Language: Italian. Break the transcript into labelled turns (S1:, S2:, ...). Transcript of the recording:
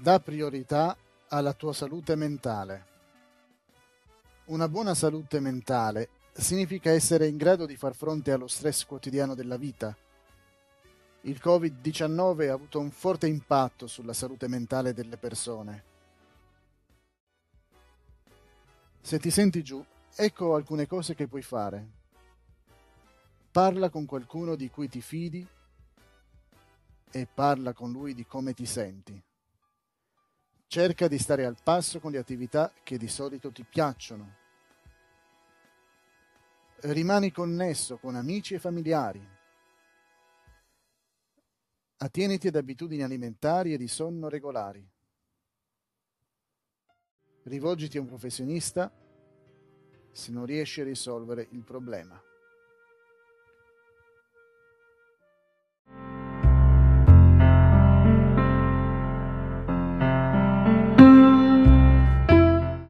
S1: Da priorità alla tua salute mentale. Una buona salute mentale significa essere in grado di far fronte allo stress quotidiano della vita. Il Covid-19 ha avuto un forte impatto sulla salute mentale delle persone. Se ti senti giù, ecco alcune cose che puoi fare. Parla con qualcuno di cui ti fidi e parla con lui di come ti senti. Cerca di stare al passo con le attività che di solito ti piacciono. Rimani connesso con amici e familiari. Attieniti ad abitudini alimentari e di sonno regolari. Rivolgiti a un professionista se non riesci a risolvere il problema.